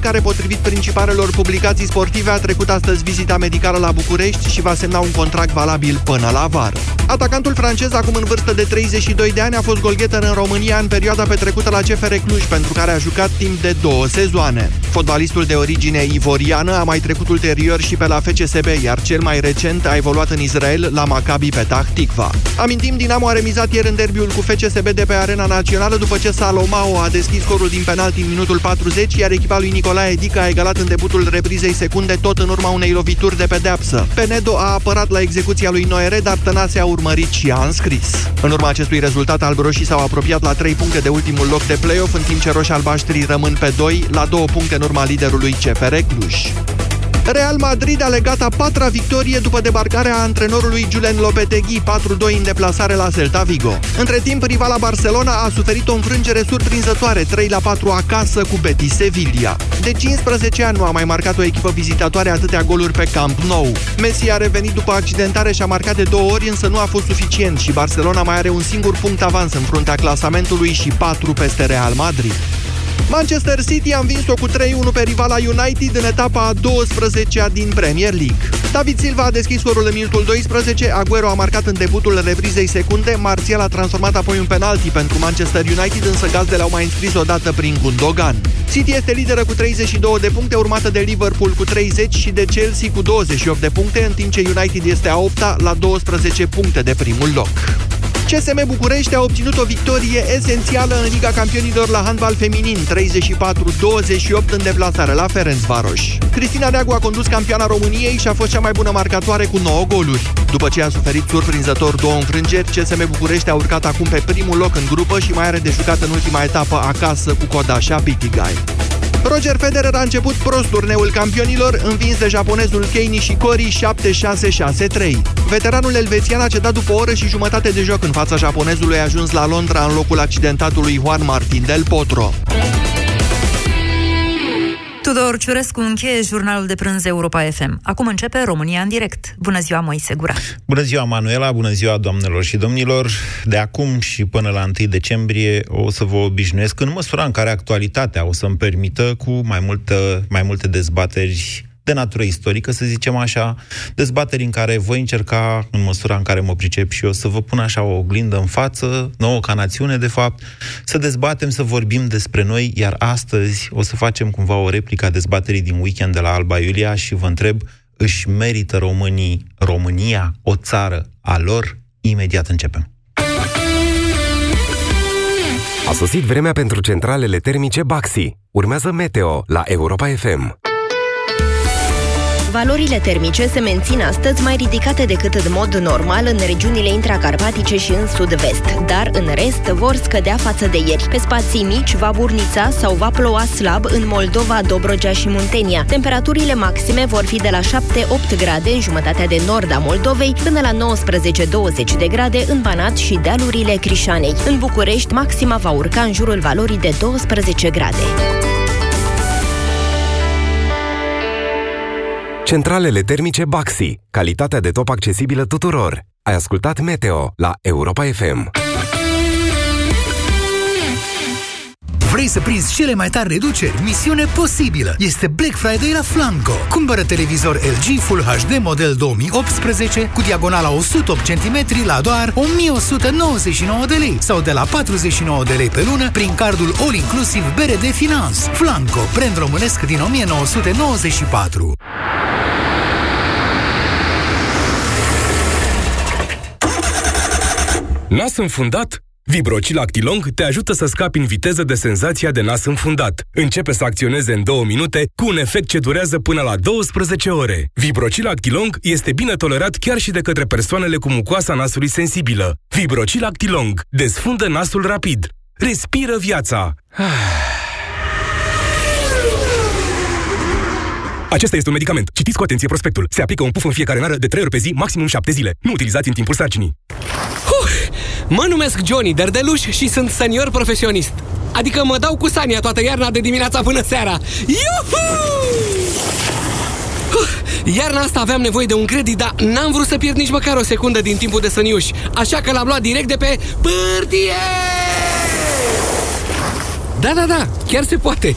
care, potrivit principalelor publicații sportive, a trecut astăzi vizita medicală la București și va semna un contract valabil până la vară. Atacantul francez, acum în vârstă de 32 de ani, a fost golgheter în România în perioada petrecută la CFR Cluj, pentru care a jucat timp de două sezoane. Fotbalistul de origine ivoriană a mai trecut ulterior și pe la FCSB, iar cel mai recent a evoluat în Israel la Maccabi Petah Tikva. Amintim, Dinamo a remizat ieri în derbiul cu FCSB de pe Arena Națională după ce Salomao a deschis scorul din penalti în minutul 40, iar echipa lui Nicolae Dica a egalat în debutul reprizei secunde tot în urma unei lovituri de pedeapsă. Penedo a apărat la execuția lui Noere, dar Tănase a urmărit și a înscris. În urma acestui rezultat, albroșii s-au apropiat la 3 puncte de ultimul loc de play-off, în timp ce roșii albaștrii rămân pe 2, la 2 puncte în urma liderului CFR Cluj. Real Madrid a legat a patra victorie după debarcarea antrenorului Julen Lopetegui, 4-2 în deplasare la Celta Vigo. Între timp, rivala Barcelona a suferit o înfrângere surprinzătoare, 3-4 acasă cu Betis Sevilla. De 15 ani nu a mai marcat o echipă vizitatoare atâtea goluri pe Camp Nou. Messi a revenit după accidentare și a marcat de două ori, însă nu a fost suficient și Barcelona mai are un singur punct avans în fruntea clasamentului și 4 peste Real Madrid. Manchester City a învins-o cu 3-1 pe rivala United în etapa a 12-a din Premier League. David Silva a deschis scorul în minutul 12, Aguero a marcat în debutul reprizei secunde, Martial a transformat apoi un penalti pentru Manchester United, însă gazdele au mai înscris odată prin Gundogan. City este lideră cu 32 de puncte, urmată de Liverpool cu 30 și de Chelsea cu 28 de puncte, în timp ce United este a 8 la 12 puncte de primul loc. CSM București a obținut o victorie esențială în Liga Campionilor la handbal feminin, 34-28 în deplasare la Ferencvaros. Cristina Neagu a condus campioana României și a fost cea mai bună marcatoare cu 9 goluri. După ce a suferit surprinzător două înfrângeri, CSM București a urcat acum pe primul loc în grupă și mai are de jucat în ultima etapă acasă cu Codașa Bitigai. Roger Federer a început prost turneul campionilor, învins de japonezul Kei Nishikori 7-6-6-3. Veteranul elvețian a cedat după o oră și jumătate de joc în fața japonezului ajuns la Londra în locul accidentatului Juan Martin del Potro. Tudor Ciurescu încheie jurnalul de prânz Europa FM. Acum începe România în direct. Bună ziua, Moise Gura! Bună ziua, Manuela! Bună ziua, doamnelor și domnilor! De acum și până la 1 decembrie o să vă obișnuiesc în măsura în care actualitatea o să-mi permită cu mai, multă, mai multe dezbateri de natură istorică, să zicem așa, dezbateri în care voi încerca, în măsura în care mă pricep și eu, să vă pun așa o oglindă în față, nouă ca națiune, de fapt, să dezbatem, să vorbim despre noi, iar astăzi o să facem cumva o replică a dezbaterii din weekend de la Alba Iulia și vă întreb, își merită românii România o țară a lor? Imediat începem. A sosit vremea pentru centralele termice Baxi. Urmează Meteo la Europa FM. Valorile termice se mențin astăzi mai ridicate decât în mod normal în regiunile intracarpatice și în sud-vest, dar în rest vor scădea față de ieri. Pe spații mici va burnița sau va ploua slab în Moldova, Dobrogea și Muntenia. Temperaturile maxime vor fi de la 7-8 grade în jumătatea de nord a Moldovei până la 19-20 de grade în Banat și dealurile Crișanei. În București, maxima va urca în jurul valorii de 12 grade. Centralele termice Baxi. Calitatea de top accesibilă tuturor. Ai ascultat Meteo la Europa FM. Vrei să prinzi cele mai tari reduceri? Misiune posibilă! Este Black Friday la Flanco. Cumpără televizor LG Full HD model 2018 cu diagonala 108 cm la doar 1199 de lei sau de la 49 de lei pe lună prin cardul All Inclusive BRD Finance. Flanco, brand românesc din 1994. Nas înfundat? Vibrocil Actilong te ajută să scapi în viteză de senzația de nas înfundat. Începe să acționeze în două minute cu un efect ce durează până la 12 ore. Vibrocil Actilong este bine tolerat chiar și de către persoanele cu mucoasa nasului sensibilă. Vibrocil Actilong desfundă nasul rapid. Respiră viața. Acesta este un medicament. Citiți cu atenție prospectul. Se aplică un puf în fiecare nară de 3 ori pe zi, maximum 7 zile. Nu utilizați în timpul sarcinii. Mă numesc Johnny Derdeluș și sunt senior profesionist. Adică mă dau cu Sania toată iarna de dimineața până seara. Iuhu! Iarna asta aveam nevoie de un credit, dar n-am vrut să pierd nici măcar o secundă din timpul de săniuș. Așa că l-am luat direct de pe pârtie! Da, da, da, chiar se poate.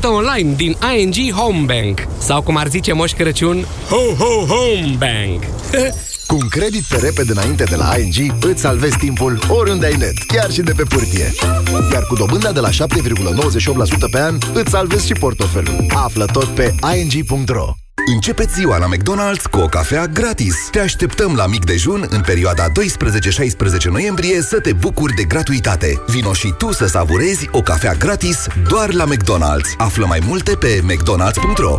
100% online din ING Home Bank. Sau cum ar zice Moș Crăciun, Ho, ho, Home Bank. Cu un credit pe repede înainte de la ING, îți salvezi timpul oriunde ai net, chiar și de pe pârtie. Iar cu dobânda de la 7,98% pe an, îți salvezi și portofelul. Află tot pe ing.ro Începeți ziua la McDonald's cu o cafea gratis. Te așteptăm la mic dejun în perioada 12-16 noiembrie să te bucuri de gratuitate. Vino și tu să savurezi o cafea gratis doar la McDonald's. Află mai multe pe mcdonalds.ro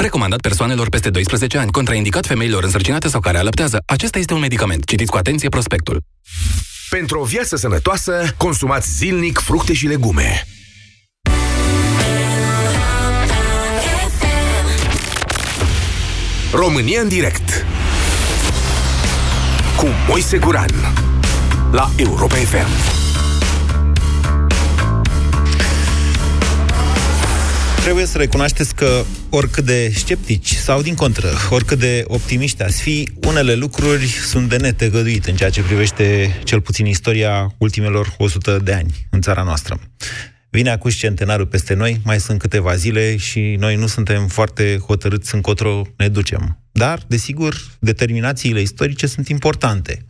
Recomandat persoanelor peste 12 ani, contraindicat femeilor însărcinate sau care alăptează. Acesta este un medicament. Citiți cu atenție prospectul. Pentru o viață sănătoasă, consumați zilnic fructe și legume. România în direct cu Moise Guran la Europa FM. Trebuie să recunoașteți că oricât de sceptici sau din contră, oricât de optimiști ați fi, unele lucruri sunt de netegăduit în ceea ce privește cel puțin istoria ultimelor 100 de ani în țara noastră. Vine acum centenarul peste noi, mai sunt câteva zile și noi nu suntem foarte hotărâți încotro ne ducem. Dar, desigur, determinațiile istorice sunt importante.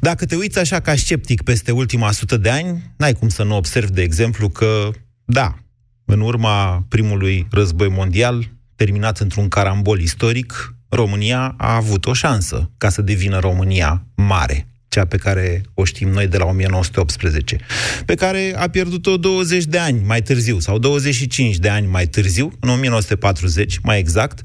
Dacă te uiți așa ca sceptic peste ultima sută de ani, n-ai cum să nu observi, de exemplu, că, da, în urma primului război mondial, terminat într-un carambol istoric, România a avut o șansă ca să devină România mare, cea pe care o știm noi de la 1918, pe care a pierdut-o 20 de ani mai târziu, sau 25 de ani mai târziu, în 1940, mai exact,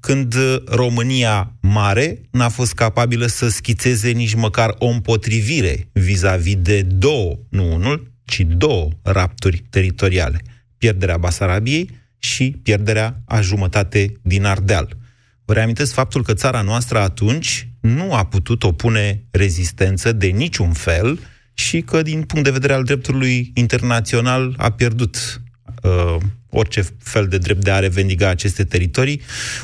când România mare n-a fost capabilă să schițeze nici măcar o împotrivire vis-a-vis de două, nu unul, ci două rapturi teritoriale pierderea Basarabiei și pierderea a jumătate din Ardeal. Vă reamintesc faptul că țara noastră atunci nu a putut opune rezistență de niciun fel și că, din punct de vedere al dreptului internațional, a pierdut uh, orice fel de drept de a revendica aceste teritorii.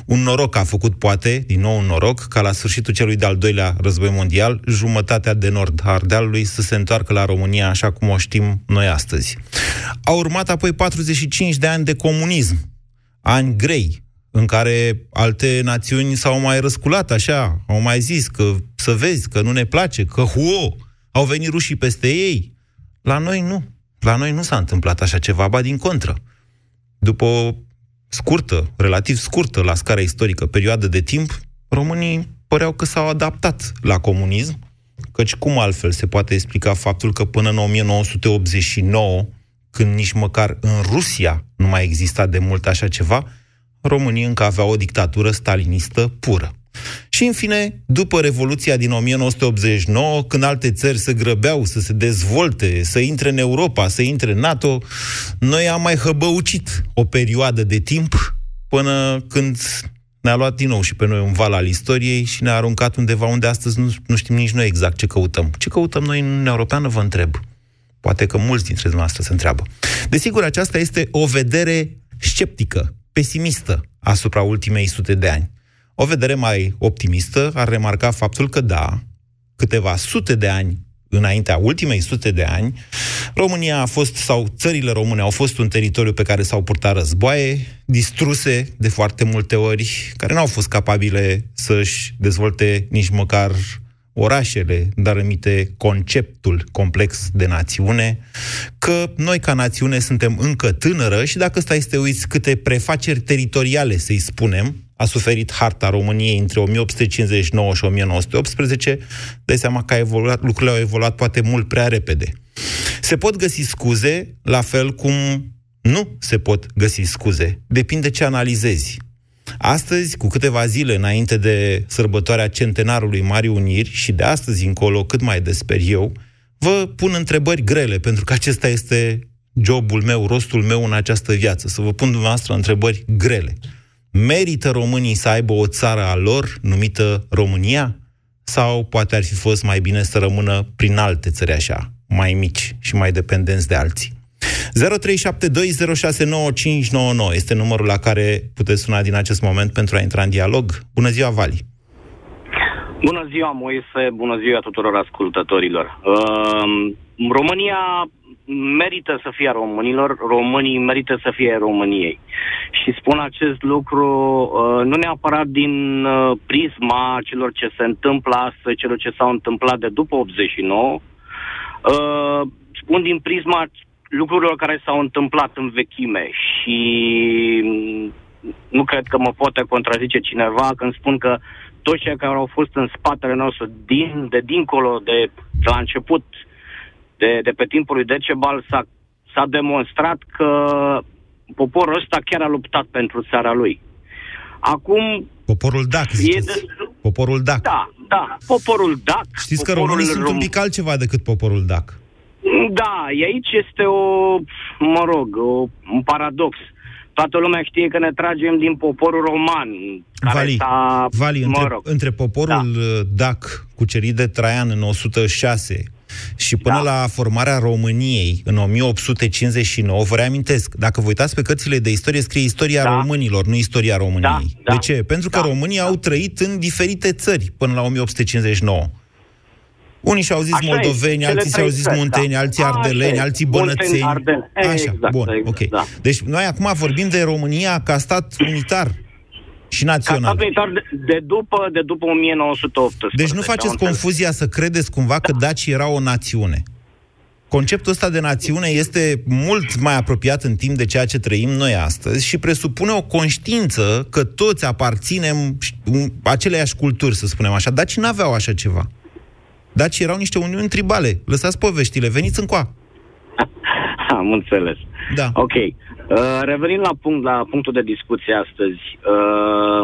Un noroc a făcut, poate, din nou un noroc, ca la sfârșitul celui de-al doilea război mondial, jumătatea de nord a Ardealului să se întoarcă la România așa cum o știm noi astăzi. Au urmat apoi 45 de ani de comunism, ani grei, în care alte națiuni s-au mai răsculat așa, au mai zis că să vezi, că nu ne place, că huo, au venit rușii peste ei. La noi nu. La noi nu s-a întâmplat așa ceva, ba din contră. După o scurtă, relativ scurtă la scara istorică perioadă de timp, românii păreau că s-au adaptat la comunism, căci cum altfel se poate explica faptul că până în 1989, când nici măcar în Rusia nu mai exista de mult așa ceva, românii încă aveau o dictatură stalinistă pură. Și, în fine, după Revoluția din 1989, când alte țări se grăbeau să se dezvolte, să intre în Europa, să intre în NATO, noi am mai hăbăucit o perioadă de timp până când ne-a luat din nou și pe noi un val al istoriei și ne-a aruncat undeva unde astăzi nu, nu știm nici noi exact ce căutăm. Ce căutăm noi în Uniunea Europeană, vă întreb. Poate că mulți dintre dumneavoastră se întreabă. Desigur, aceasta este o vedere sceptică, pesimistă asupra ultimei sute de ani. O vedere mai optimistă ar remarca faptul că da, câteva sute de ani înaintea ultimei sute de ani, România a fost, sau țările române au fost un teritoriu pe care s-au purtat războaie, distruse de foarte multe ori, care n-au fost capabile să-și dezvolte nici măcar orașele, dar emite conceptul complex de națiune, că noi ca națiune suntem încă tânără și dacă stai să te uiți câte prefaceri teritoriale, să-i spunem, a suferit harta României între 1859 și 1918, dai seama că a evoluat, lucrurile au evoluat poate mult prea repede. Se pot găsi scuze, la fel cum nu se pot găsi scuze. Depinde ce analizezi. Astăzi, cu câteva zile înainte de sărbătoarea centenarului Marii Uniri și de astăzi încolo, cât mai des sper eu, vă pun întrebări grele, pentru că acesta este jobul meu, rostul meu în această viață? Să vă pun dumneavoastră întrebări grele. Merită românii să aibă o țară a lor numită România? Sau poate ar fi fost mai bine să rămână prin alte țări așa, mai mici și mai dependenți de alții? 0372069599 este numărul la care puteți suna din acest moment pentru a intra în dialog. Bună ziua, Vali! Bună ziua, Moise! Bună ziua tuturor ascultătorilor! Uh, România merită să fie a românilor, românii merită să fie României. Și spun acest lucru uh, nu neapărat din uh, prisma celor ce se întâmplă astăzi, celor ce s-au întâmplat de după 89, uh, spun din prisma lucrurilor care s-au întâmplat în vechime și nu cred că mă poate contrazice cineva când spun că toți cei care au fost în spatele nostru din, de dincolo de, de la început de, de pe timpul lui Decebal s-a, s-a demonstrat că poporul ăsta chiar a luptat pentru țara lui. Acum... Poporul DAC, ziceți. De... Poporul DAC. Da, da, poporul DAC. Știți că românii rom... sunt un pic altceva decât poporul DAC. Da, aici este o, mă rog, o, un paradox. Toată lumea știe că ne tragem din poporul roman. Care Vali, s-a, Vali mă între, rog. între poporul da. DAC cucerit de Traian în 106 și până da. la formarea României în 1859, vă reamintesc, dacă vă uitați pe cărțile de istorie, scrie istoria da. românilor, nu istoria României. Da, da, de ce? Pentru că da, românii da. au trăit în diferite țări până la 1859. Unii și-au zis Așa moldoveni, e, alții cele și-au trei zis țări, munteni, da. alții Așa ardeleni, e, alții munteni, bănățeni. ardeni. E, Așa, exact, bun, exact, ok. da. Deci noi acum vorbim de România ca stat unitar și Ca național. stat unitar de, de, după, de după 1918. Deci nu faceți am înțeles. confuzia să credeți cumva că dacii era o națiune. Conceptul ăsta de națiune este mult mai apropiat în timp de ceea ce trăim noi astăzi și presupune o conștiință că toți aparținem aceleiași culturi, să spunem așa. Dacii n-aveau așa ceva. Dacii erau niște uniuni tribale. Lăsați poveștile, veniți încoa. Am înțeles. Da. Ok. Uh, revenind la, punct, la punctul de discuție astăzi, uh,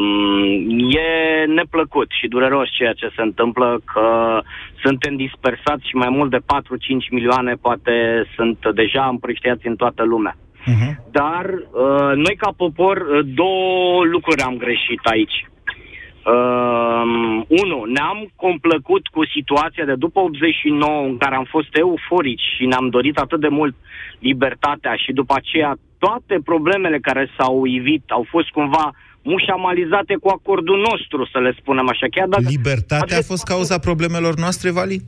e neplăcut și dureros ceea ce se întâmplă că suntem dispersați și mai mult de 4-5 milioane poate sunt deja împrăștiați în toată lumea. Uh-huh. Dar uh, noi ca popor uh, două lucruri am greșit aici. Uh, unu, ne-am complăcut cu situația de după 89 în care am fost euforici și ne-am dorit atât de mult libertatea și după aceea toate problemele care s-au ivit au fost cumva mușamalizate cu acordul nostru, să le spunem așa. Chiar dacă Libertatea a fost cauza problemelor noastre, Vali?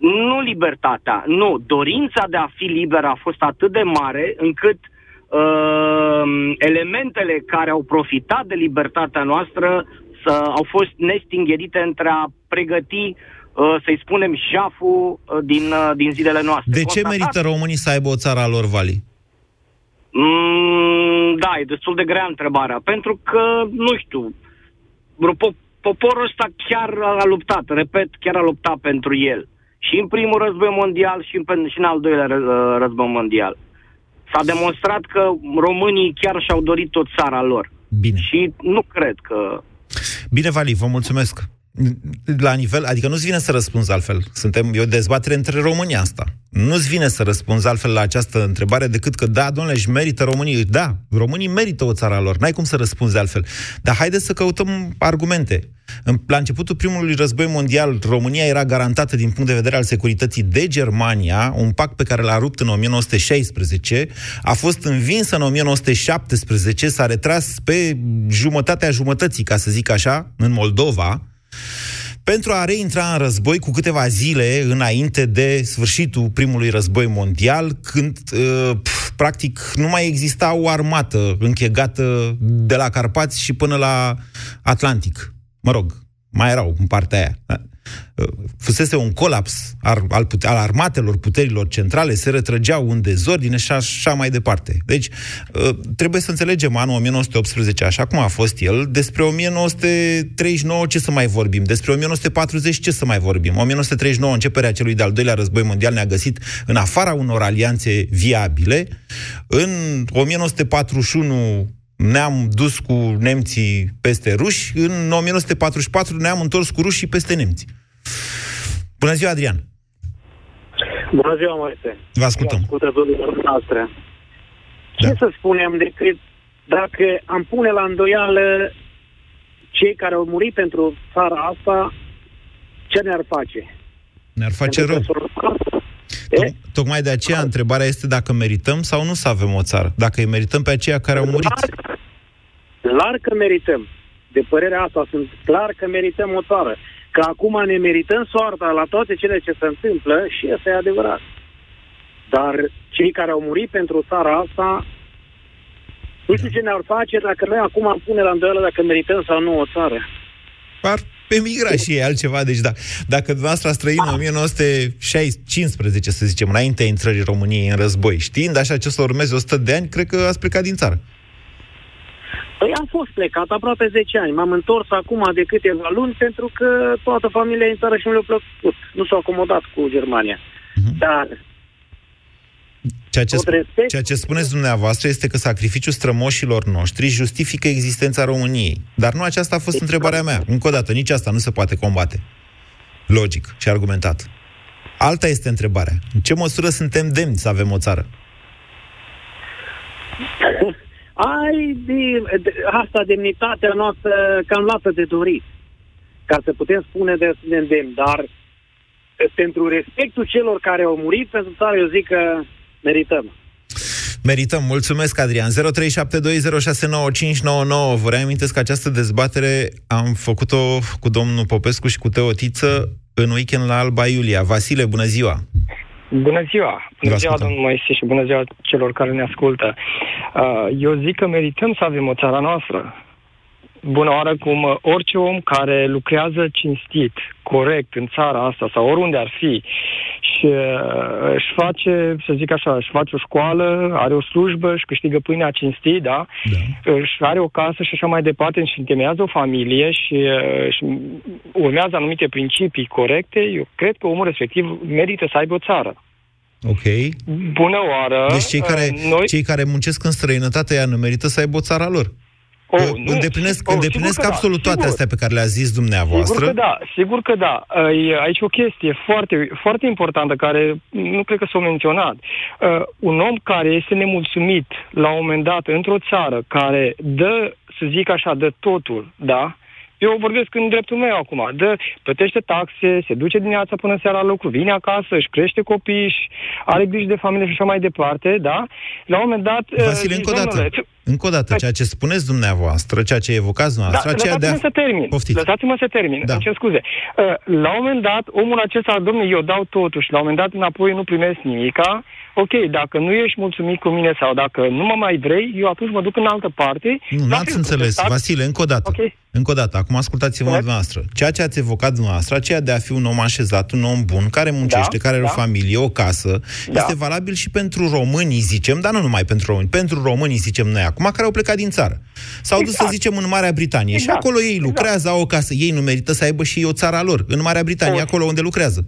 nu libertatea, nu. Dorința de a fi liber a fost atât de mare încât uh, elementele care au profitat de libertatea noastră să, au fost nestingherite între a pregăti, uh, să-i spunem, jaful uh, din, uh, din zilele noastre. De ce Constatat- merită românii să aibă o țară a lor, Vali? Mm, da, e destul de grea întrebarea. Pentru că, nu știu, po- poporul ăsta chiar a luptat, repet, chiar a luptat pentru el. Și în primul război mondial și în, și în al doilea ră- război mondial. S-a demonstrat că românii chiar și-au dorit tot țara lor. Bine. Și nu cred că... Bine, Vali, vă mulțumesc. La nivel, adică nu-ți vine să răspunzi altfel. Suntem, e o dezbatere între România asta. Nu-ți vine să răspunzi altfel la această întrebare decât că da, domnule, își merită românii. Da, românii merită o țară a lor. N-ai cum să răspunzi altfel. Dar haideți să căutăm argumente. În, la începutul primului război mondial, România era garantată din punct de vedere al securității de Germania, un pact pe care l-a rupt în 1916, a fost învinsă în 1917, s-a retras pe jumătatea jumătății, ca să zic așa, în Moldova, pentru a reintra în război cu câteva zile înainte de sfârșitul primului război mondial, când uh, pf, practic nu mai exista o armată închegată de la Carpați și până la Atlantic. Mă rog, mai erau în partea aia. Uh, Fusese un colaps al, al, pute- al armatelor puterilor centrale, se retrăgeau în dezordine și așa mai departe. Deci, uh, trebuie să înțelegem anul 1918 așa cum a fost el, despre 1939 ce să mai vorbim, despre 1940 ce să mai vorbim. 1939, începerea celui de-al doilea război mondial, ne-a găsit în afara unor alianțe viabile. În 1941 ne-am dus cu nemții peste ruși, în 1944 ne-am întors cu rușii peste nemți. Bună ziua, Adrian! Bună ziua, Moise. Vă ascultăm. Ascultătorilor noastre. Ce da. să spunem decât dacă am pune la îndoială cei care au murit pentru țara asta, ce ne-ar face? Ne-ar face rău. Toc- tocmai de aceea întrebarea este dacă merităm sau nu să avem o țară. Dacă îi merităm pe aceia care au murit. Clar, clar că merităm. De părerea asta sunt clar că merităm o țară. Că acum ne merităm soarta la toate cele ce se întâmplă și asta e adevărat. Dar cei care au murit pentru țara asta, nu știu ce ne-ar face dacă noi acum am pune la îndoială dacă merităm sau nu o țară. Par emigra și e altceva. Deci da, dacă dumneavoastră ați trăit în 1915, să zicem, înaintea intrării României în război, știind așa ce să urmeze 100 de ani, cred că ați plecat din țară. Păi am fost plecat aproape 10 ani. M-am întors acum de câteva luni pentru că toată familia e în țară și mi-a plăcut. Nu s-a acomodat cu Germania. Uh-huh. Dar Ceea ce, sp- ceea ce spuneți dumneavoastră este că sacrificiul strămoșilor noștri justifică existența României. Dar nu aceasta a fost exact. întrebarea mea. Încă o dată, nici asta nu se poate combate. Logic și argumentat. Alta este întrebarea. În ce măsură suntem demni să avem o țară? Ai de, de, asta demnitatea noastră cam lată de dorit. Ca să putem spune de demn, dar pentru respectul celor care au murit pentru țară, eu zic că merităm. Merităm. Mulțumesc, Adrian. 0372069599. Vă reamintesc că această dezbatere am făcut-o cu domnul Popescu și cu Teotiță în weekend la Alba Iulia. Vasile, bună ziua! Bună ziua! Bună ziua, domnul Moise, și bună ziua celor care ne ascultă. Uh, eu zic că merităm să avem o țară noastră bună oară cum uh, orice om care lucrează cinstit, corect în țara asta sau oriunde ar fi și uh, își face, să zic așa, își face o școală, are o slujbă, își câștigă pâinea cinstit, da? da. Își are o casă și așa mai departe și întemeiază o familie și uh, își urmează anumite principii corecte, eu cred că omul respectiv merită să aibă o țară. Ok. Bună oară! Deci cei care, uh, noi... cei care muncesc în străinătate ea nu merită să aibă o țara lor. Oh, nu. Îndeplinesc, oh, îndeplinesc absolut da, toate sigur. astea pe care le-a zis dumneavoastră. Sigur că da, sigur că da. E aici o chestie foarte, foarte importantă care nu cred că s-a menționat. Uh, un om care este nemulțumit la un moment dat într-o țară care dă, să zic așa, dă totul, da? Eu vorbesc în dreptul meu acum. Dă, plătește taxe, se duce dimineața până seara la lucru, vine acasă, își crește copii, își are grijă de familie și așa mai departe, da? La un moment dat... Vasile, încă o dată. Încă o dată, ceea ce spuneți dumneavoastră, ceea ce evocați dumneavoastră, da, aceea de a... să termin. Poftiți. Lăsați-mă să termin. Da. Îmi cer scuze. Uh, la un moment dat, omul acesta, domnule, eu dau totuși, la un moment dat înapoi nu primesc nimica, ok, dacă nu ești mulțumit cu mine sau dacă nu mă mai vrei, eu atunci mă duc în altă parte. Nu, nu ați înțeles. Protestat. Vasile, încă o dată. Okay. Încă o dată, acum ascultați-vă dumneavoastră. Ceea ce ați evocat dumneavoastră, aceea de a fi un om așezat, un om bun, care muncește, da, care are da. o familie, o casă, da. este valabil și pentru românii, zicem, dar nu numai pentru români, pentru românii, zicem noi acum, care au plecat din țară. S-au exact. dus, să exact. zicem, în Marea Britanie exact. și acolo ei lucrează, exact. au o casă. Ei nu merită să aibă și ei o țara lor, în Marea Britanie, acolo unde lucrează.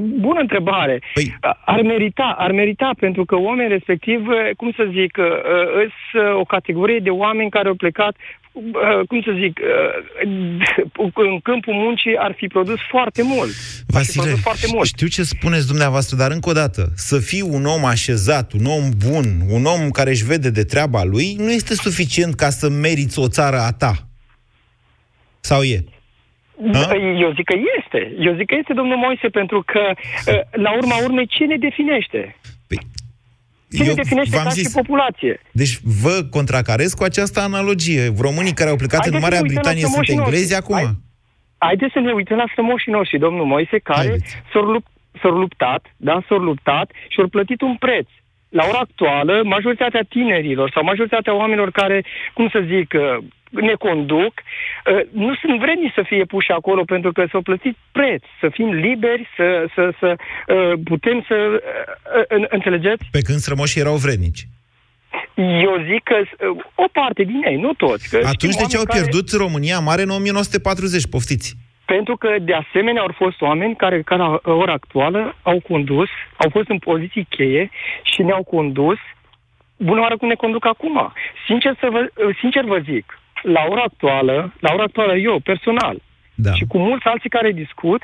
Bună întrebare. Păi... Ar merita, ar merita, pentru că oamenii respectiv, cum să zic, sunt o categorie de oameni care au plecat cum să zic, în câmpul muncii ar fi produs foarte mult. Vasile, foarte mult. știu ce spuneți dumneavoastră, dar încă o dată, să fii un om așezat, un om bun, un om care își vede de treaba lui, nu este suficient ca să meriți o țară a ta. Sau e? Da, eu zic că este. Eu zic că este, domnul Moise, pentru că, ă, la urma urmei, ce ne definește? Păi, ce ne definește ca zis, și populație? Deci vă contracarez cu această analogie. Românii care au plecat Haideți în Marea Britanie sunt englezi acum? Hai, haideți să ne uităm la strămoșii noștri, domnul Moise, care s-au, lupt, s-au luptat, da, s-au luptat și au plătit un preț la ora actuală, majoritatea tinerilor sau majoritatea oamenilor care, cum să zic, ă, ne conduc, uh, nu sunt vremi să fie puși acolo pentru că s-au plătit preț, să fim liberi, să, să, să uh, putem să... Uh, înțelegeți? Pe când strămoșii erau vrednici. Eu zic că o parte din ei, nu toți. Că Atunci de ce au care... pierdut România Mare în 1940? Poftiți! Pentru că, de asemenea, au fost oameni care, care la ora actuală, au condus, au fost în poziții cheie și ne-au condus bună oară cum ne conduc acum. Sincer, să vă, sincer vă zic, la ora actuală, la ora actuală eu, personal, da. și cu mulți alții care discut,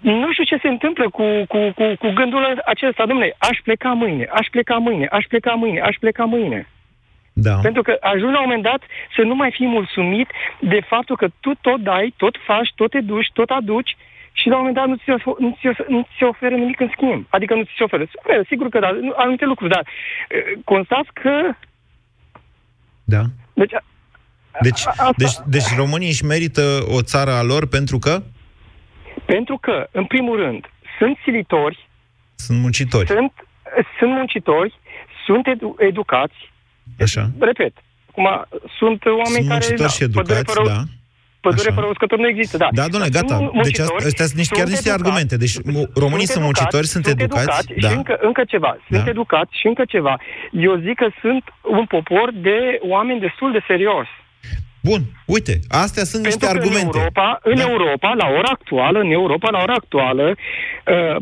nu știu ce se întâmplă cu, cu, cu, cu gândul acesta, domnule, aș pleca mâine, aș pleca mâine, aș pleca mâine, aș pleca mâine. Da. Pentru că ajungi la un moment dat să nu mai fii mulțumit de faptul că tu tot dai, tot faci, tot te duci, tot aduci și la un moment dat nu ți, of- nu ți, nu ți se oferă nimic în schimb. Adică nu ți se oferă. Se oferă, sigur că da, nu- anumite lucruri, dar eh, constați că... Da. Deci, a- Deci, a- asta- deci, deci românii își merită o țară a lor pentru că Pentru că, în primul rând, sunt silitori, sunt muncitori. sunt, sunt muncitori, sunt edu- educați, Așa. repet, acum sunt oameni Sunt care... muncitori și pădure educați, fără, da. Pădure Așa. fără uscători nu există, da. Da, domnule, Sunt gata. mu- Deci muncitori, asta- astea sunt niște- chiar niște argumente. Deci mu- românii sunt muncitori, sunt educați, da. Și încă, încă ceva, sunt Da. educați și încă ceva. Eu zic că sunt un popor de oameni destul de serios. Bun, uite, astea sunt niște Pentru că argumente. În Europa, în Da. Europa, la ora actuală, în Europa, la ora actuală, uh,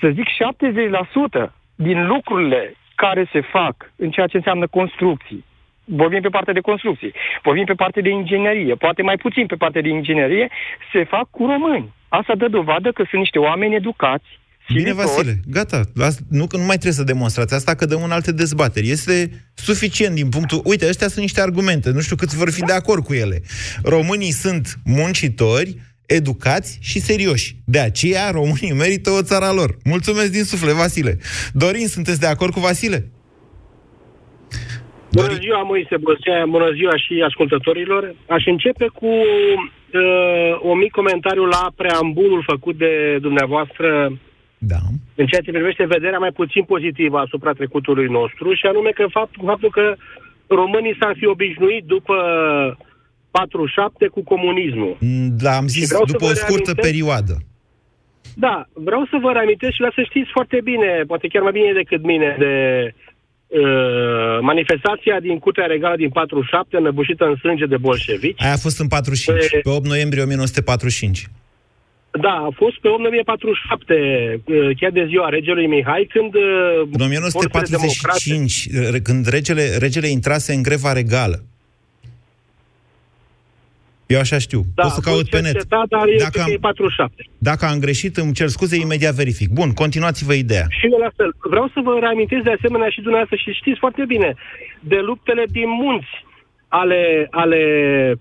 să zic 70% din lucrurile care se fac în ceea ce înseamnă construcții, vorbim pe partea de construcții, vorbim pe partea de inginerie, poate mai puțin pe partea de inginerie, se fac cu români. Asta dă dovadă că sunt niște oameni educați, Bine, silitori. Vasile, gata. Las- Nu, că nu mai trebuie să demonstrați asta, că dăm în alte dezbateri. Este suficient din punctul... Uite, ăștia sunt niște argumente. Nu știu câți vor fi de acord cu ele. Românii sunt muncitori, educați și serioși. De aceea, românii merită o țara lor. Mulțumesc din suflet, Vasile. Dorin, sunteți de acord cu Vasile? Bună ziua, Moise, bună ziua, bună ziua și ascultătorilor. Aș începe cu uh, un mic comentariu la preambulul făcut de dumneavoastră da. în ceea ce privește vederea mai puțin pozitivă asupra trecutului nostru și anume că faptul, faptul că românii s-ar fi obișnuit după 47 cu comunismul. Da, am zis vreau să după vă o scurtă reamintesc- perioadă. Da, vreau să vă reamintesc și la să știți foarte bine, poate chiar mai bine decât mine, de uh, manifestația din Curtea Regală din 47, înăbușită în sânge de bolșevici. Aia a fost în 45, pe 8 noiembrie 1945. Da, a fost pe 8 noiembrie 47, uh, chiar de ziua regelui Mihai, când... uh, În 1945, re- când regele, regele intrase în greva regală. Eu așa știu. Da, Pot să a fost caut pe net. cercetat, dar e, Dacă cred că e am, 47. dacă am greșit, îmi cer scuze, imediat verific. Bun, continuați-vă ideea. Și eu la fel. Vreau să vă reamintesc de asemenea și dumneavoastră și știți foarte bine de luptele din munți ale, ale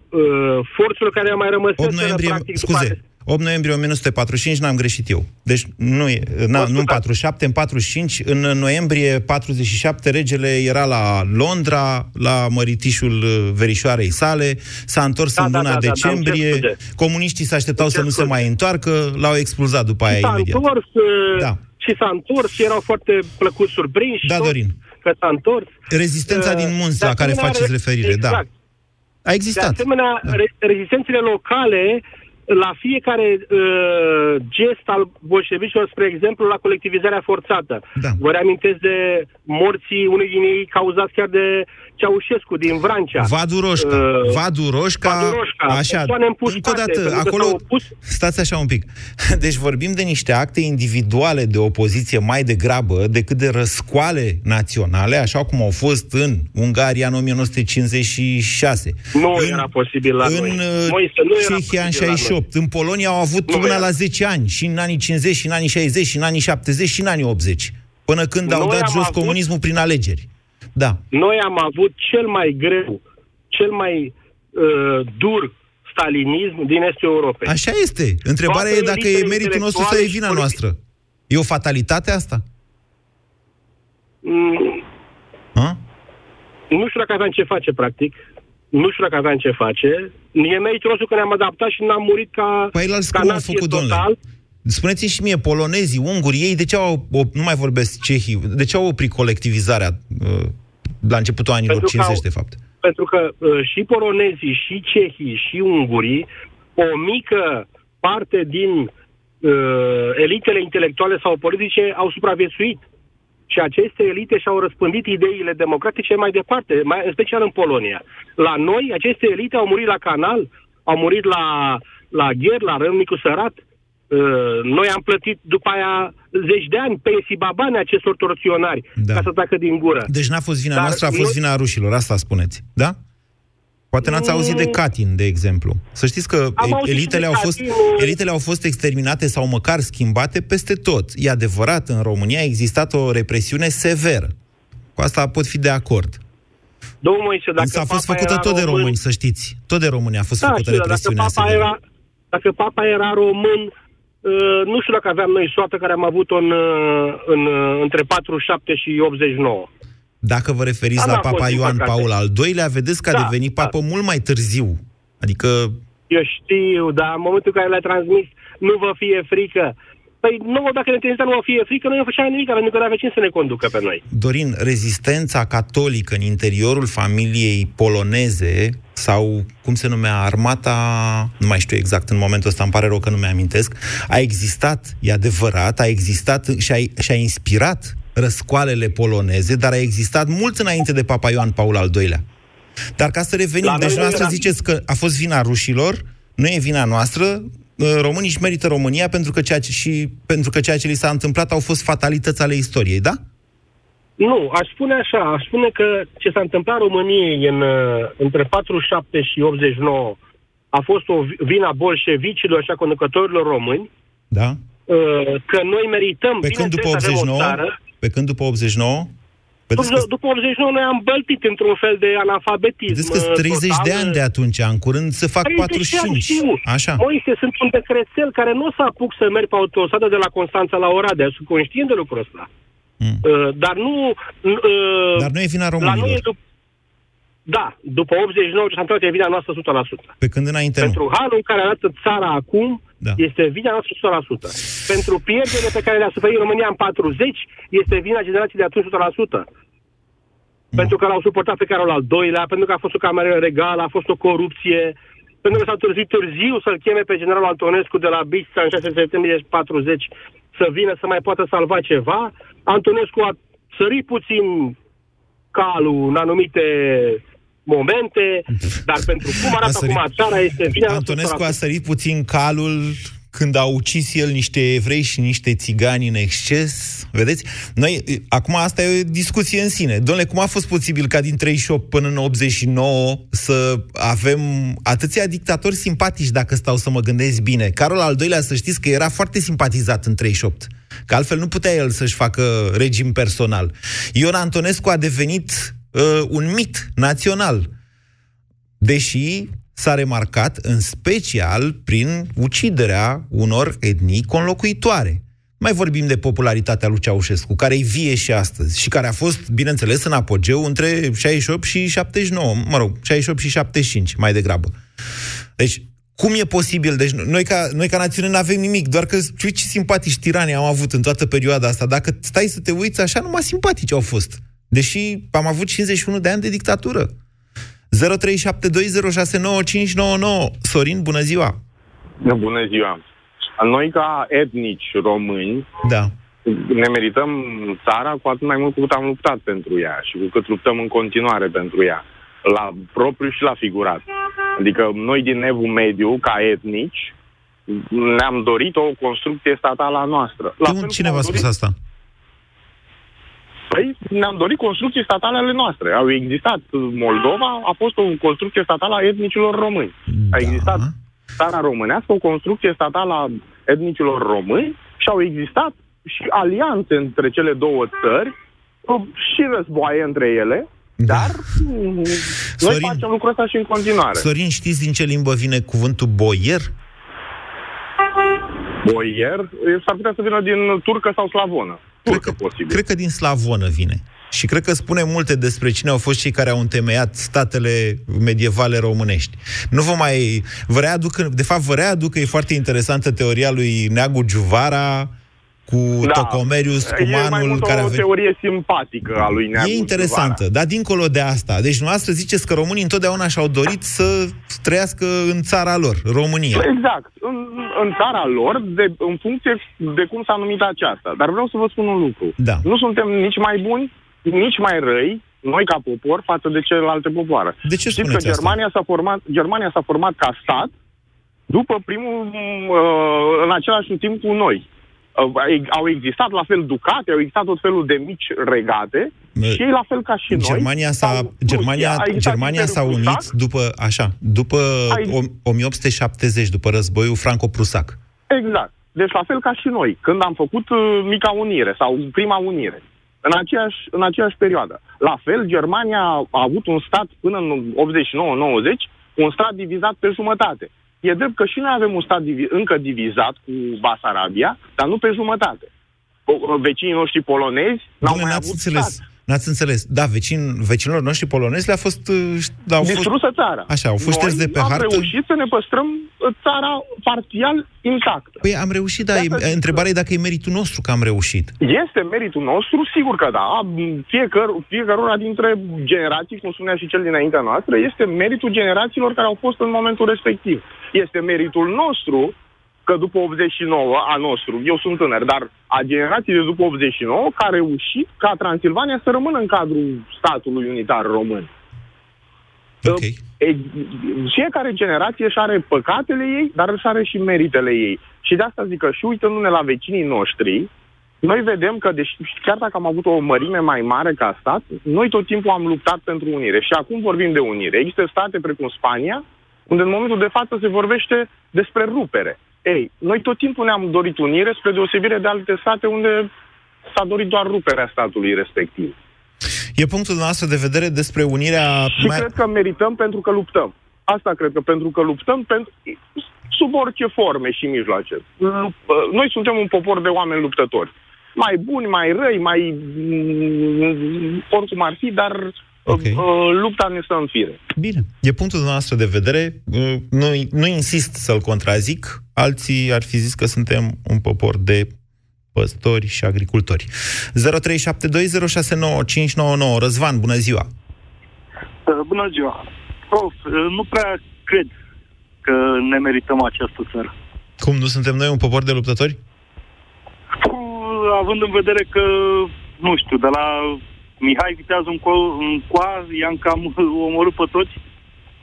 uh, forțelor care au mai rămas 8 noiembrie, practic, scuze, după 8 noiembrie 1945 n-am greșit eu. Deci nu, e, na, nu în 47, în 45, în noiembrie 47 regele era la Londra, la măritișul uh, verișoarei sale, s-a întors Da, în da, luna da, da, da, decembrie, îmi cer scuze. comuniștii se așteptau să nu se mai întoarcă, l-au expulzat după aia s-a imediat. întors uh, Da. și s-a întors și erau foarte plăcut surprinși. Da, toți Dorin. Că s-a întors. Rezistența Uh, din munți de la care asemenea, faceți re- referire, da. exact. A existat. De asemenea, da. re- rezistențele locale la fiecare uh, gest al bolșevicilor, spre exemplu, la colectivizarea forțată. Da. Vă reamintesc de morții unui din ei cauzați chiar de Ceaușescu din Vrancea. Vadu Roșca. Uh, Vadu Roșca. Vadu Roșca, Așa, persoane împușcate, încă o dată, pentru că acolo... s-au opus. Stați așa un pic. Deci vorbim de niște acte individuale de opoziție mai degrabă decât de răscoale naționale, așa cum au fost în Ungaria în 1956. Nu în, era posibil la în noi. uh, Moise, nu era Cehia în posibil la 68. În Polonia au avut Nu până era. la 10 ani, și în anii 50, și în anii 60, și în anii 70, și în anii 80. Până când au Noi dat am jos avut- comunismul prin alegeri. Da. Noi am avut cel mai greu, cel mai uh, dur stalinism din estul Europei. Așa este. Întrebarea Toate e dacă e elitele meritul nostru sau e intelectuale vina și noastră. E o fatalitate asta? Mm, Ha? nu știu dacă aveam ce face, practic. Nu știu dacă aveam ce face. E meritul nostru că ne-am adaptat și n-am murit ca, Păi el ca cum au nație făcut, total. domnule? Spuneți-mi și mie, polonezii, ungurii, ei de ce au, o, nu mai vorbesc cehii, de ce au oprit colectivizarea uh, la începutul anilor Pentru că 50, au- de fapt? Pentru că uh, și polonezii, și cehii, și ungurii, o mică parte din uh, elitele intelectuale sau politice au supraviețuit. Și aceste elite și-au răspândit ideile democratice mai departe, mai, în special în Polonia. La noi, aceste elite au murit la canal, au murit la, la gher, la Râmnicu Sărat. Uh, noi am plătit după aia zeci de ani pensii babane acestor torționari Da. ca să tacă din gură. Deci n-a fost vina Dar noastră, a fost noi- vina rușilor, asta spuneți, da? Poate n-ați auzit de Katyn, de exemplu. Să știți că Am auzit elitele de au, fost, Katyn. elitele au fost exterminate sau măcar schimbate peste tot. E adevărat, în România a existat o represiune severă. Cu asta pot fi de acord. Domnul Moise, dacă Însă a fost papa făcută era tot de român, români, să știți. Tot de români a fost Da, făcută știu, dar dacă represiunea papa, severă. era, dacă papa era român, uh, nu știu dacă aveam noi soată care am avut-o în, uh, în, uh, între 47 și 89. Dacă vă referiți Da, la n-a Papa fost, din Ioan păcate. Paul al II-lea, vedeți că a Da, devenit papă mult mai târziu. Adică Eu știu, dar în momentul în care le-a transmis, nu vă fie frică. Păi nouă, dacă ne transmitea nu vă fie frică, noi nu făceam nimic, pentru că nu avea cine să ne conducă pe noi. Dorin, rezistența catolică în interiorul familiei poloneze sau, cum se numea, armata, nu mai știu exact în momentul ăsta, îmi pare rău că nu mi-amintesc, a existat, e adevărat, a existat și a, și a inspirat răscoalele poloneze, dar a existat mult înainte de Papa Ioan Paul al II-lea. Dar ca să revenim, La noi deci nu noastră era- ziceți că a fost vina rușilor, nu e vina noastră, uh, românii își merită România pentru că ceea ce, și pentru că ceea ce li s-a întâmplat au fost fatalități ale istoriei, da? Nu, aș spune așa, aș spune că ce s-a întâmplat României în, uh, între 47 și 89 a fost o vi- vina bolșevicilor și a conducătorilor români, Da? uh, că noi merităm, Pe când după bineînțeles, să avem 89? o țară. Pe când după 89? Vedeți că, După, după 89 noi am băltit într-un fel de analfabetism. vedeți că uh, 30 total. de ani de atunci, în curând se fac 30 de ani, 45. știu. Așa. Moise, sunt un decrețel care nu o să apuc să merg pe autostradă de la Constanța la Oradea. Sunt conștient de lucrul ăsta. Mm. Uh, dar nu... Uh, Dar nu e vina la noi românilor. e dup- da, după 89 ce s-a întâmplat e vina noastră 100%. Pe când înainte nu. Pentru halul în care arată țara acum, Da. este vina noastră 100%. Pentru pierderile pe care le-a suferit România în 40, este vina generației de atunci 100%. Pentru că l-au suportat pe Carol al doilea, pentru că a fost o cameră regală, a fost o corupție, pentru că s-a târziu târziu să-l cheme pe generalul Antonescu de la Bistrița în 6 septembrie 40 să vină să mai poată salva ceva. Antonescu a sărit puțin calul în anumite momente, dar pentru cum A arată sărit- acum țara este vina noastră Antonescu a 100%. sărit puțin calul când a ucis el niște evrei și niște țigani în exces. Vedeți? Noi, e, acum asta e o discuție în sine. Domnule, cum a fost posibil ca din 38 până în 89 să avem atâția dictatori simpatici, dacă stau să mă gândesc bine? Carol al doilea, să știți că era foarte simpatizat în 38. Că altfel nu putea el să-și facă regim personal. Ion Antonescu a devenit uh, un mit național deși s-a remarcat în special prin uciderea unor etnii conlocuitoare. Mai vorbim de popularitatea lui Ceaușescu, care e vie și astăzi și care a fost, bineînțeles, în apogeu între 68 și 79, mă rog, 68 și 75, mai degrabă. Deci, cum e posibil? Deci, noi ca, noi ca națiune nu avem nimic, doar că ce ce simpatici tirani am avut în toată perioada asta. Dacă stai să te uiți așa, numai simpatici au fost. Deși am avut 51 de ani de dictatură. 0372069599. Sorin, bună ziua! Bună ziua! Noi, ca etnici români, Da. ne merităm țara cu atât mai mult cu cât am luptat pentru ea și cu cât luptăm în continuare pentru ea, la propriu și la figurat. Adică noi din Evul Mediu, ca etnici, ne-am dorit o construcție statală a noastră. La De fel unde, cine cum v-a am spus dorit- asta? Păi, ne-am dorit construcții statale ale noastre. Au existat. Moldova a fost o construcție statală a etnicilor români. A existat țara românească, o construcție statală a etnicilor români și au existat și alianțe între cele două țări și războaie între ele, dar mm, noi Sorin. facem lucrul ăsta și în continuare. Sorin, știți din ce limbă vine cuvântul boier? Boier s-ar putea să vină din turcă sau slavonă. Turcă, posibil. Cred că din slavonă vine. Și cred că spune multe despre cine au fost cei care au întemeiat statele medievale românești. Nu vă mai... Vă readuc, de fapt, vă readuc că e foarte interesantă teoria lui Neagu Giuvara cu da. Tocomerius, E mai Cumanul, mult care o a venit... teorie simpatică a lui Neagu E interesantă, dar dincolo de asta, deci noastră ziceți că românii întotdeauna și-au dorit să trăiască în țara lor, România. Exact. În, în țara lor, de, în funcție de cum s-a numit aceasta. Dar vreau să vă spun un lucru. Da. Nu suntem nici mai buni, nici mai răi, noi ca popor, față de celelalte popoare. De ce Știți că spuneți asta? Germania s-a, format, Germania s-a format ca stat după primul, uh, în același timp cu noi. Uh, au existat la fel ducate, au existat tot felul de mici regate și ei la fel ca și noi. Germania s-a, sau- Germania, nu, a existat Germania s-a Imperiul unit Prusac. după, așa, după Ai- o- 1870, după războiul franco-prusac. Exact. Deci la fel ca și noi, când am făcut uh, mica unire sau prima unire, în aceeași, în aceeași perioadă. La fel, Germania a avut un stat până în 89-90, un stat divizat pe jumătate. E drept că și noi avem un stat divi- încă divizat cu Basarabia, dar nu pe jumătate. O- Vecinii noștri polonezi n-au Dom'le, mai n-ați avut înțeles. stat. N-ați înțeles. Da, vecin, vecinilor noștri polonezi le-a fost... uh, Au fost Distrusă țara. Așa, au fost șterși Noi de pe am hartă. reușit să ne păstrăm uh, țara parțial intactă. Păi am reușit, da. E, întrebarea e dacă e meritul nostru că am reușit. Este meritul nostru, sigur că da. Fiecăr, fiecăruna dintre generații, cum spunea și cel dinaintea noastră, este meritul generațiilor care au fost în momentul respectiv. Este meritul nostru că după 89, a nostru, eu sunt tânăr, dar a generației de după 89, că a reușit ca Transilvania să rămână în cadrul statului unitar român. Okay. E, fiecare generație își are păcatele ei, dar își are și meritele ei. Și de asta zic că și uitându-ne la vecinii noștri, noi vedem că, deși, chiar dacă am avut o mărime mai mare ca stat, noi tot timpul am luptat pentru unire. Și acum vorbim de unire. Există state precum Spania, unde în momentul de față se vorbește despre rupere. Ei, noi tot timpul ne-am dorit unire, spre deosebire de alte state unde s-a dorit doar ruperea statului respectiv. E punctul nostru de vedere despre unirea... Și mai... cred că merităm pentru că luptăm. Asta cred că pentru că luptăm pentru, sub orice forme și mijloace. Lup, noi suntem un popor de oameni luptători. Mai buni, mai răi, mai mm, oricum ar fi, dar okay. uh, lupta ne stă în fire. Bine. E punctul nostru de vedere. Uh, Nu, nu insist să-l contrazic. Alții ar fi zis că suntem un popor de păstori și agricultori. 0372069599 Răzvan, bună ziua! Uh, Bună ziua! Prof, uh, nu prea cred că ne merităm această țară. Cum, nu suntem noi un popor de luptători? Uh, Având în vedere că, nu știu, de la Mihai Viteazul în, co- în coa, i-am cam omorât pe toți.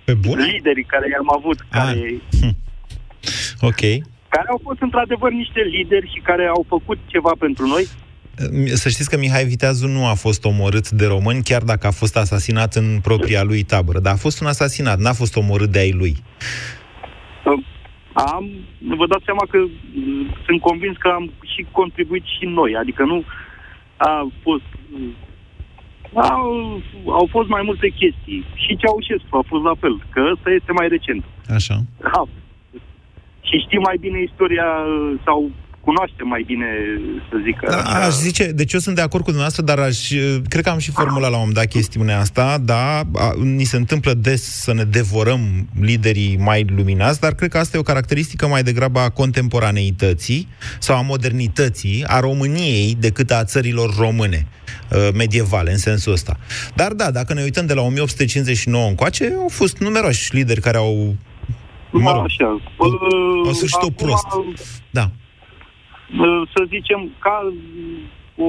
Pe bune? Liderii care i-am avut, care, Ok. care au fost într-adevăr niște lideri și care au făcut ceva pentru noi. Să știți că Mihai Viteazu nu a fost omorât de români, chiar dacă a fost asasinat în propria lui tabără. Dar a fost un asasinat, n-a fost omorât de ai lui. Uh, Am, vă dați seama că uh, sunt convins că am și contribuit și noi, adică nu a fost au, au fost mai multe chestii. Și Ceaușescu a fost la fel, că ăsta este mai recent. Așa. Ha. Și știm mai bine istoria sau cunoaște mai bine, să zic. Da, aș zice, deci eu sunt de acord cu dumneavoastră, dar aș, cred că am și formulat la un moment dat chestiunea asta, da, a, ni se întâmplă des să ne devorăm liderii mai luminați, dar cred că asta e o caracteristică mai degrabă a contemporaneității sau a modernității, a României, decât a țărilor române uh, medievale, în sensul ăsta. Dar da, dacă ne uităm de la 1859 încoace, au fost numeroși lideri care au mă rog, Așa. au, au sfârșit-o prost. Da. Uh, Să zicem, ca o,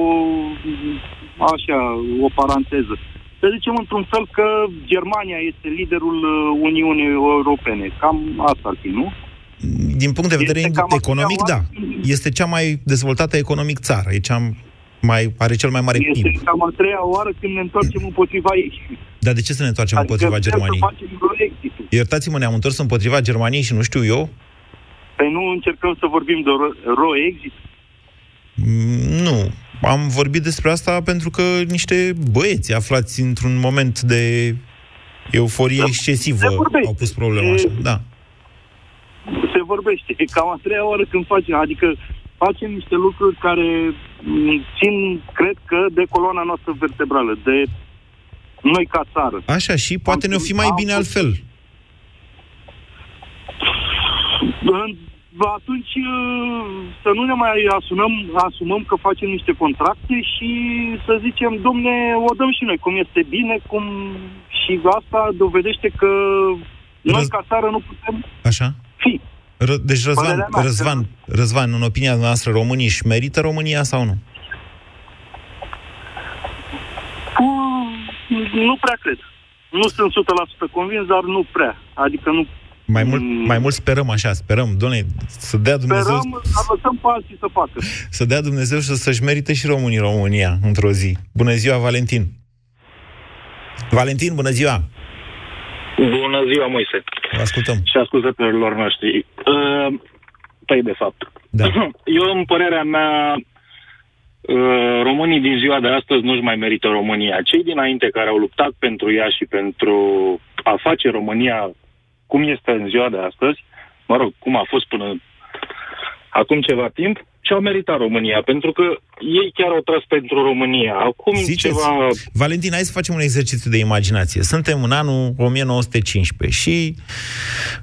așa, o paranteză. Să zicem într-un fel că Germania este liderul uh, Uniunii Europene. Cam asta ar fi, nu? Din punct de vedere Este cam economic, da. același- Este cea mai dezvoltată economic țară. E cea mai, are cel mai mare Este PIB. cam a treia oară când ne întoarcem împotriva ei. Dar de ce să ne întoarcem împotriva putem Germaniei? Să facem Brexit-ul. Iertați-mă, ne-am întors împotriva Germaniei și nu știu eu? Păi nu încercăm să vorbim de ro- ro-exit? Mm, Nu. Am vorbit despre asta pentru că niște băieți aflați într-un moment de euforie excesivă vorbește. au pus problema așa. Da. Se vorbește. E cam a treia oară când facem. Adică facem niște lucruri care m, țin, cred că, de coloana noastră vertebrală, de noi ca țară. Așa și poate ne-o fi mai am bine fost- altfel. În- Atunci uh, să nu ne mai asumăm, asumăm că facem niște contracte și să zicem, domne, o dăm și noi, cum este bine, cum și asta dovedește că noi ca țară nu putem Așa? fi. Ră- deci, Răzvan, Părerea mea, Răzvan, Răzvan, în opinia noastră, românii își merită România sau nu? Nu prea cred. Nu sunt 100% convins, dar nu prea. Adică nu Mai mult, mai mult sperăm așa, sperăm, doamne, să dea Dumnezeu, sperăm, dar lăsăm pe alții să facă. să dea Dumnezeu și să- să-și merite și românii România într-o zi. Bună ziua, Valentin! Valentin, bună ziua! Bună ziua, Moise. Vă ascultăm. Și ascultătorilor noștri. Uh, păi, de fapt. Da. Eu, în părerea mea, uh, românii din ziua de astăzi nu-și mai merită România. Cei dinainte care au luptat pentru ea și pentru a face România cum este în ziua de astăzi, mă rog, cum a fost până acum ceva timp, și-au meritat România, pentru că ei chiar au tras pentru România. Acum Ziceți, ceva... Valentin, hai să facem un exercițiu de imaginație. Suntem în anul 1915 și,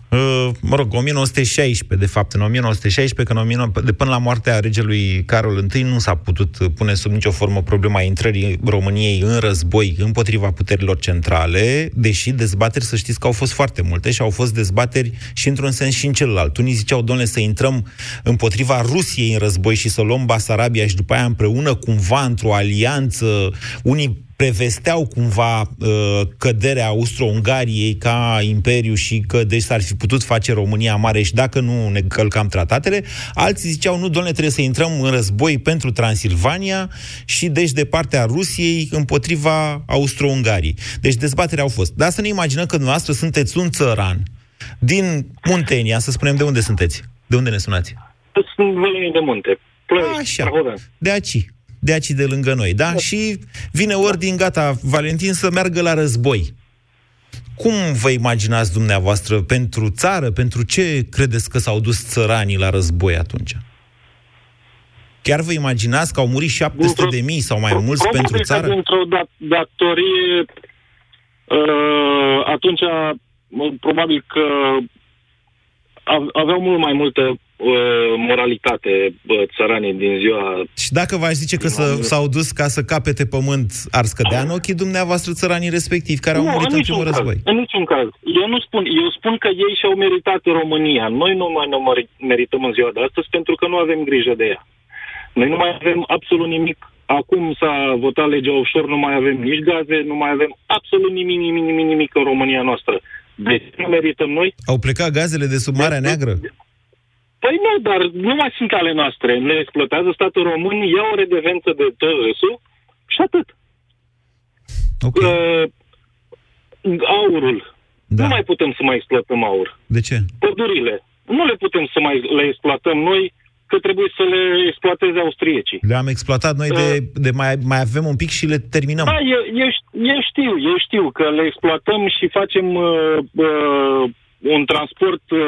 uh, mă rog, 1916, de fapt, în 1916, când 19, de până la moartea regelui Carol I nu s-a putut pune sub nicio formă problema intrării României în război împotriva puterilor centrale, deși dezbateri, să știți că au fost foarte multe și au fost dezbateri și într-un sens și în celălalt. Unii ziceau, domnule, să intrăm împotriva Rusiei în război și să luăm Basarabia și după aia împreună cumva într-o alianță, unii prevesteau cumva uh, căderea Austro-Ungariei ca imperiu și că deci s-ar fi putut face România mare și dacă nu ne călcam tratatele, alții ziceau nu, doamne, trebuie să intrăm în război pentru Transilvania și deci de partea Rusiei împotriva Austro-Ungariei. Deci dezbaterea au fost. Dar să ne imaginăm că dumneavoastră sunteți un țăran din Muntenia, să spunem de unde sunteți. De unde ne sunați? Sunt vălenii de munte. Plări, Așa, de aici, de aici de lângă noi, da? Și vine ordin, gata, Valentin să meargă la război. Cum vă imaginați dumneavoastră pentru țară, pentru ce credeți că s-au dus țăranii la război atunci? Chiar vă imaginați că au murit 700 de mii sau mai mulți Probabil pentru că țară? dintr-o dat- datorie, uh, atunci, mă, probabil că av- aveau mult mai multă uh, moralitate uh, țăranii din ziua... Și dacă v-aș zice că să, s-au dus ca să capete pământ, ar scădea în ochii dumneavoastră țăranii respectivi, care au nu, murit în în niciun primul caz, război? în niciun caz. Eu nu spun, eu spun că ei și-au meritat România. Noi nu mai ne meri- merităm în ziua de astăzi pentru că nu avem grijă de ea. Noi nu mai avem absolut nimic. Acum s-a votat legea offshore, nu mai avem nici gaze, nu mai avem absolut nimic, nimic, nimic, nimic în România noastră. Deci nu merităm noi. Au plecat gazele de sub Marea Neagră? Păi nu, dar nu mai sunt ale noastre. Ne exploatează statul român, ia o redevență de tărâsul și atât. Okay. Uh, aurul. Da. Nu mai putem să mai exploatăm aur. De ce? Pădurile. Nu le putem să mai le exploatăm noi, că trebuie să le exploateze austriecii. Le-am exploatat noi de, de mai, mai avem un pic și le terminăm. Da, eu, eu, eu știu, eu știu că le exploatăm și facem uh, uh, un transport, uh,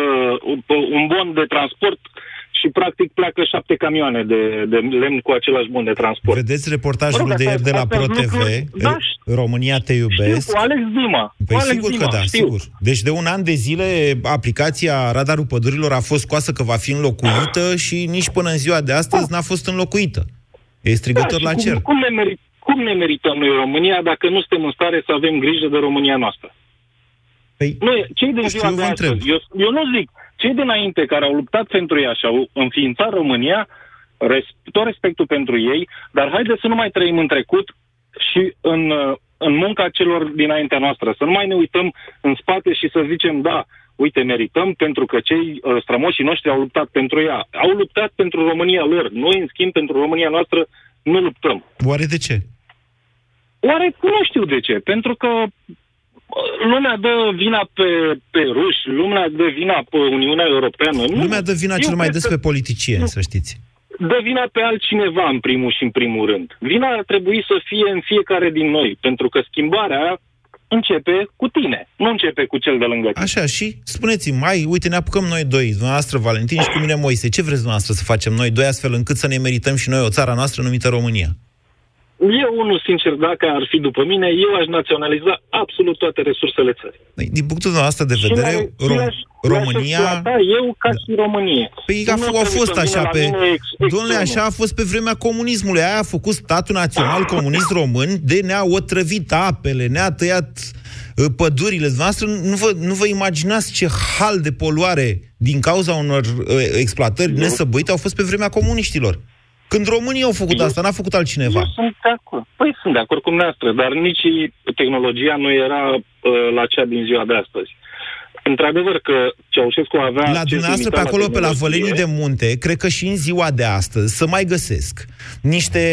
un- un bon de transport și practic pleacă șapte camioane de, de lemn cu același bon de transport. Vedeți reportajul Mă rog, de asta- ieri de la astea sunt ProTV, lucruri- da, România te iubesc. Știu, cu Alex Dima. Păi cu Alex sigur Dima, că da, știu. sigur. Deci de un an de zile aplicația Radarul Pădurilor a fost scoasă că va fi înlocuită și nici până în ziua de astăzi n-a fost înlocuită. E strigător și la cum, cer. Cum ne, meri, cum ne merităm noi România dacă nu suntem în stare să avem grijă de România noastră? Păi, noi, cei din știu, ziua eu de vă astăzi, întreb. eu, eu nu zic, cei dinainte care au luptat pentru ea și au înființat România, res, tot respectul pentru ei, dar haideți să nu mai trăim în trecut și în, uh, în munca celor dinaintea noastră. Să nu mai ne uităm în spate și să zicem, da, uite, merităm pentru că cei uh, strămoșii noștri au luptat pentru ea. Au luptat pentru România lor. Noi, în schimb, pentru România noastră, nu luptăm. Oare de ce? Oare nu știu de ce. Pentru că uh, lumea dă vina pe, pe ruși, lumea dă vina pe Uniunea Europeană. Nu, Lumea dă vina eu cel mai cred des că pe politicieni, să știți. Dă vina pe altcineva în primul și în primul rând. Vina ar trebui să fie în fiecare din noi, pentru că schimbarea începe cu tine, nu începe cu cel de lângă tine. Așa, și spuneți-mi, mai, uite, ne apucăm noi doi, dumneavoastră Valentin și cu mine Moise. Ce vreți dumneavoastră să facem noi doi astfel încât să ne merităm și noi o țara noastră numită România? Eu, unul sincer, dacă ar fi după mine, eu aș naționaliza absolut toate resursele țării. Păi, Din punctul nostru de vedere, Și Rom- le-aș- România... le-aș exploata eu ca și Românie. Păi Nu a, f- a trebuie fost să vină așa la pe... mine ex- Domnule, extremul. așa a fost pe vremea comunismului. Aia a făcut statul național comunist român, de ne-a otrăvit apele, ne-a tăiat uh, pădurile. Noastră nu vă, nu vă imaginați ce hal de poluare din cauza unor uh, exploatări nesăbuite au fost pe vremea comuniștilor. Când românii au făcut asta, n-a făcut altcineva. Eu sunt de acord. Păi sunt de acord cu dumneavoastră, dar nici tehnologia nu era uh, la cea din ziua de astăzi. într-adevăr că Ceaușescu avea... La dumneavoastră pe acolo, pe la Vălenii de Munte, cred că și în ziua de astăzi, să mai găsesc niște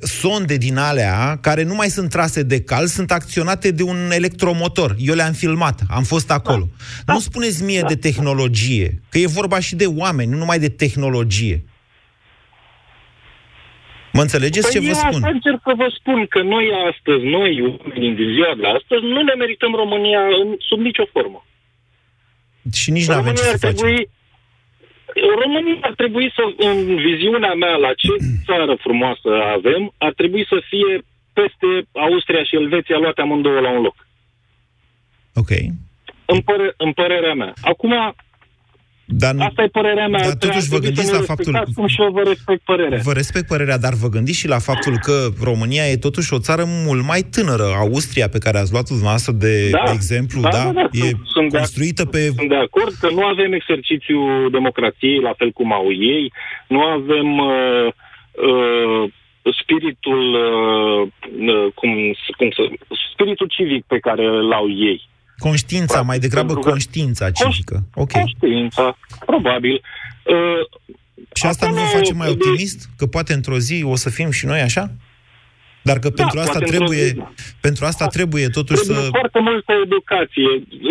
sonde din alea care nu mai sunt trase de cal, sunt acționate de un electromotor. Eu le-am filmat, am fost acolo. Da. Nu spuneți mie da. de tehnologie, că e vorba și de oameni, nu numai de tehnologie. Mă înțelegeți păi ce vă spun? Eu încerc să vă spun că noi astăzi, noi, oamenii din ziua de astăzi, nu ne merităm România în, sub nicio formă. Și nici nu avem ce să trebui, facem. România ar trebui să, în viziunea mea, la ce țară frumoasă avem, ar trebui să fie peste Austria și Elveția luate amândouă la un loc. Ok. În, păr- în părerea mea. Acum, dar, Asta e părerea mea. Dar totuși vă gândiți la faptul... Cum și eu vă respect părerea. Vă respect părerea, dar vă gândiți și la faptul că România e totuși o țară mult mai tânără. Austria, pe care ați luat-o dumneavoastră de da, exemplu, da, da, da, da e sunt construită de, pe... Sunt de acord că nu avem exercițiu democrației la fel cum au ei, nu avem... Uh, uh, spiritul uh, cum, cum să, spiritul civic pe care îl au ei. Conștiința, Practic, mai degrabă conștiința civică. Ok. Conștiința, probabil. Uh, și asta nu vă face mai optimist? Că poate într-o zi o să fim și noi așa? Dar că da, pentru asta trebuie, zi, da. pentru asta trebuie totuși trebuie să... foarte multă educație.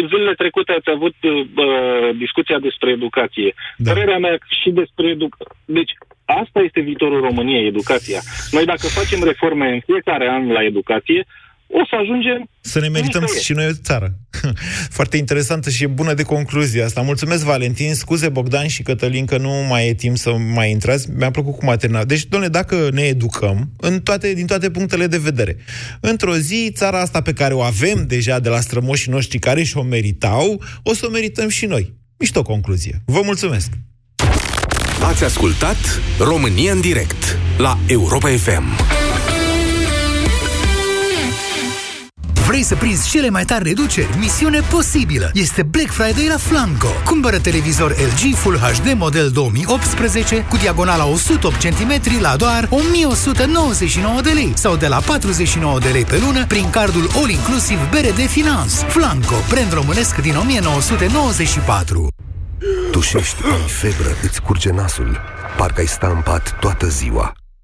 Zilele trecute ați avut uh, discuția despre educație. Da. Părerea mea și despre educație. Deci, asta este viitorul României, educația. Noi dacă facem reforme în fiecare an la educație, o să ajungem... Să ne merităm și noi o țară. Foarte interesantă și e bună de concluzie asta. Mulțumesc, Valentin. Scuze, Bogdan și Cătălin, că nu mai e timp să mai intrați. Mi-a plăcut cum a terminat. Deci, domnule, dacă ne educăm în toate, din toate punctele de vedere, într-o zi, țara asta pe care o avem deja de la strămoșii noștri care și-o meritau, o să o merităm și noi. Mișto concluzie. Vă mulțumesc! Ați ascultat România în direct la Europa FM. Vrei să prinzi cele mai tari reduceri? Misiune posibilă! Este Black Friday la Flanco. Cumpără televizor LG Full HD model 2018 cu diagonala 108 cm la doar 1199 de lei sau de la 49 de lei pe lună prin cardul All Inclusive BRD Finance. Flanco, brand românesc din 1994. Tușești, ai febră, îți curge nasul. Parcă ai sta în pat toată ziua.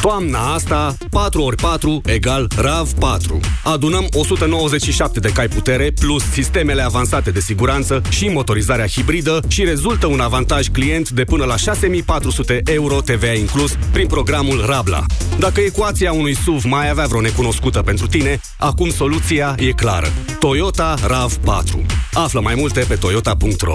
Toamna asta, 4 ori 4 egal RAV4. Adunăm 197 de cai putere plus sistemele avansate de siguranță și motorizarea hibridă și rezultă un avantaj client de până la 6400 euro TVA inclus prin programul Rabla. Dacă ecuația unui SUV mai avea vreo necunoscută pentru tine, acum soluția e clară. Toyota RAV4. Află mai multe pe toyota.ro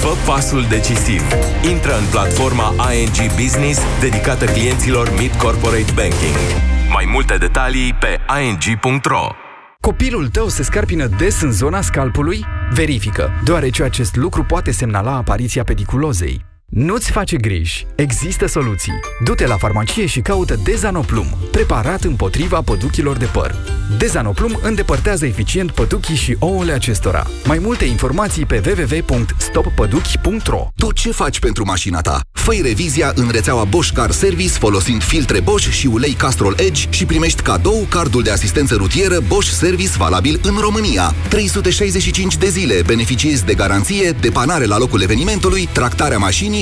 Fă pasul decisiv. Intră în platforma ING Business dedicată clienților Mid Corporate Banking. Mai multe detalii pe ing.ro Copilul tău se scarpină des în zona scalpului? Verifică, deoarece acest lucru poate semnala apariția pediculozei. Nu-ți face griji. Există soluții. Du-te la farmacie și caută Dezanoplum, preparat împotriva păduchilor de păr. Dezanoplum îndepărtează eficient păduchii și ouăle acestora. Mai multe informații pe www.stoppăduchi.ro Tu ce faci pentru mașina ta? Făi revizia în rețeaua Bosch Car Service folosind filtre Bosch și ulei Castrol Edge și primești cadou cardul de asistență rutieră Bosch Service valabil în România. 365 de zile beneficiezi de garanție, depanare la locul evenimentului, tractarea mașinii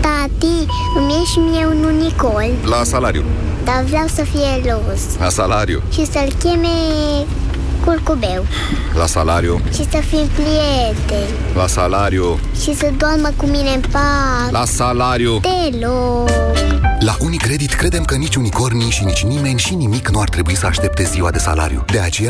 Tati, îmi e și mie un unicol, La salariu. dar vreau să fie roz La salariu. și să-l cheme curcubeu La salariu. și să fim prieteni La salariu. și să doarmă cu mine în pat. La salariu. Deloc. La Unicredit credem că nici unicornii și nici nimeni și nimic nu ar trebui să aștepte ziua de salariu. De aceea